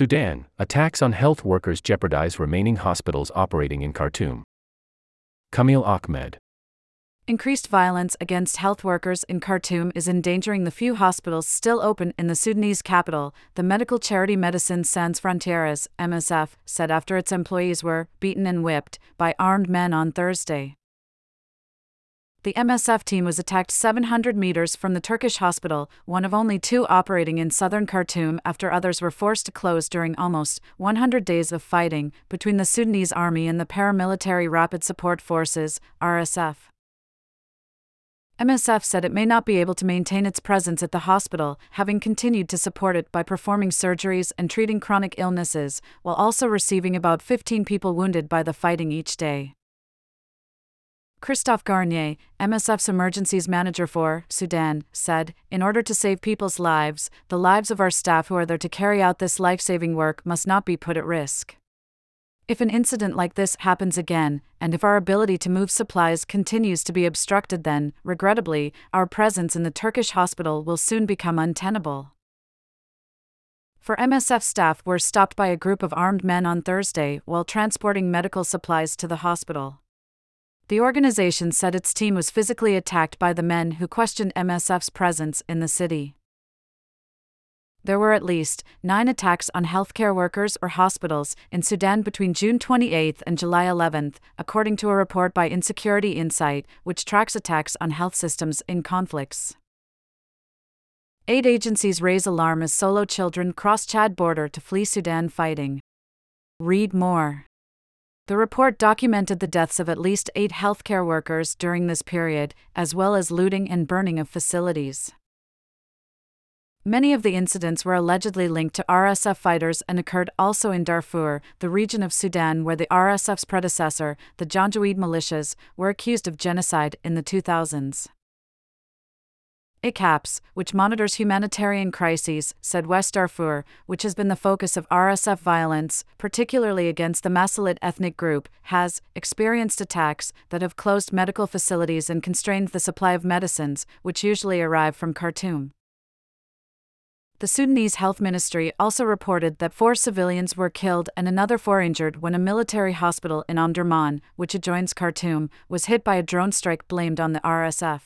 Sudan attacks on health workers jeopardize remaining hospitals operating in Khartoum. Kaamil Ahmed. Increased violence against health workers in Khartoum is endangering the few hospitals still open in the Sudanese capital, the medical charity Médecins Sans Frontières, MSF, said after its employees were beaten and whipped by armed men on Thursday. The MSF team was attacked 700 meters from the Turkish hospital, one of only two operating in southern Khartoum after others were forced to close during almost 100 days of fighting between the Sudanese army and the paramilitary Rapid Support Forces, RSF. MSF said it may not be able to maintain its presence at the hospital, having continued to support it by performing surgeries and treating chronic illnesses, while also receiving about 15 people wounded by the fighting each day. Christophe Garnier, MSF's emergencies manager for Sudan, said, In order to save people's lives, the lives of our staff who are there to carry out this life saving work must not be put at risk. If an incident like this happens again, and if our ability to move supplies continues to be obstructed, then, regrettably, our presence in the Turkish hospital will soon become untenable. Four MSF staff were stopped by a group of armed men on Thursday while transporting medical supplies to the hospital. The organization said its team was physically attacked by the men who questioned MSF's presence in the city. There were at least nine attacks on healthcare workers or hospitals in Sudan between June 28 and July 11, according to a report by Insecurity Insight, which tracks attacks on health systems in conflicts. Aid agencies raise alarm as solo children cross Chad border to flee Sudan fighting. Read more. The report documented the deaths of at least eight healthcare workers during this period, as well as looting and burning of facilities. Many of the incidents were allegedly linked to RSF fighters and occurred also in Darfur, the region of Sudan where the RSF's predecessor, the Janjaweed militias, were accused of genocide in the 2000s. ACAPS, which monitors humanitarian crises, said West Darfur, which has been the focus of RSF violence, particularly against the Masalit ethnic group, has experienced attacks that have closed medical facilities and constrained the supply of medicines, which usually arrive from Khartoum. The Sudanese Health Ministry also reported that four civilians were killed and another four injured when a military hospital in Omdurman, which adjoins Khartoum, was hit by a drone strike blamed on the RSF.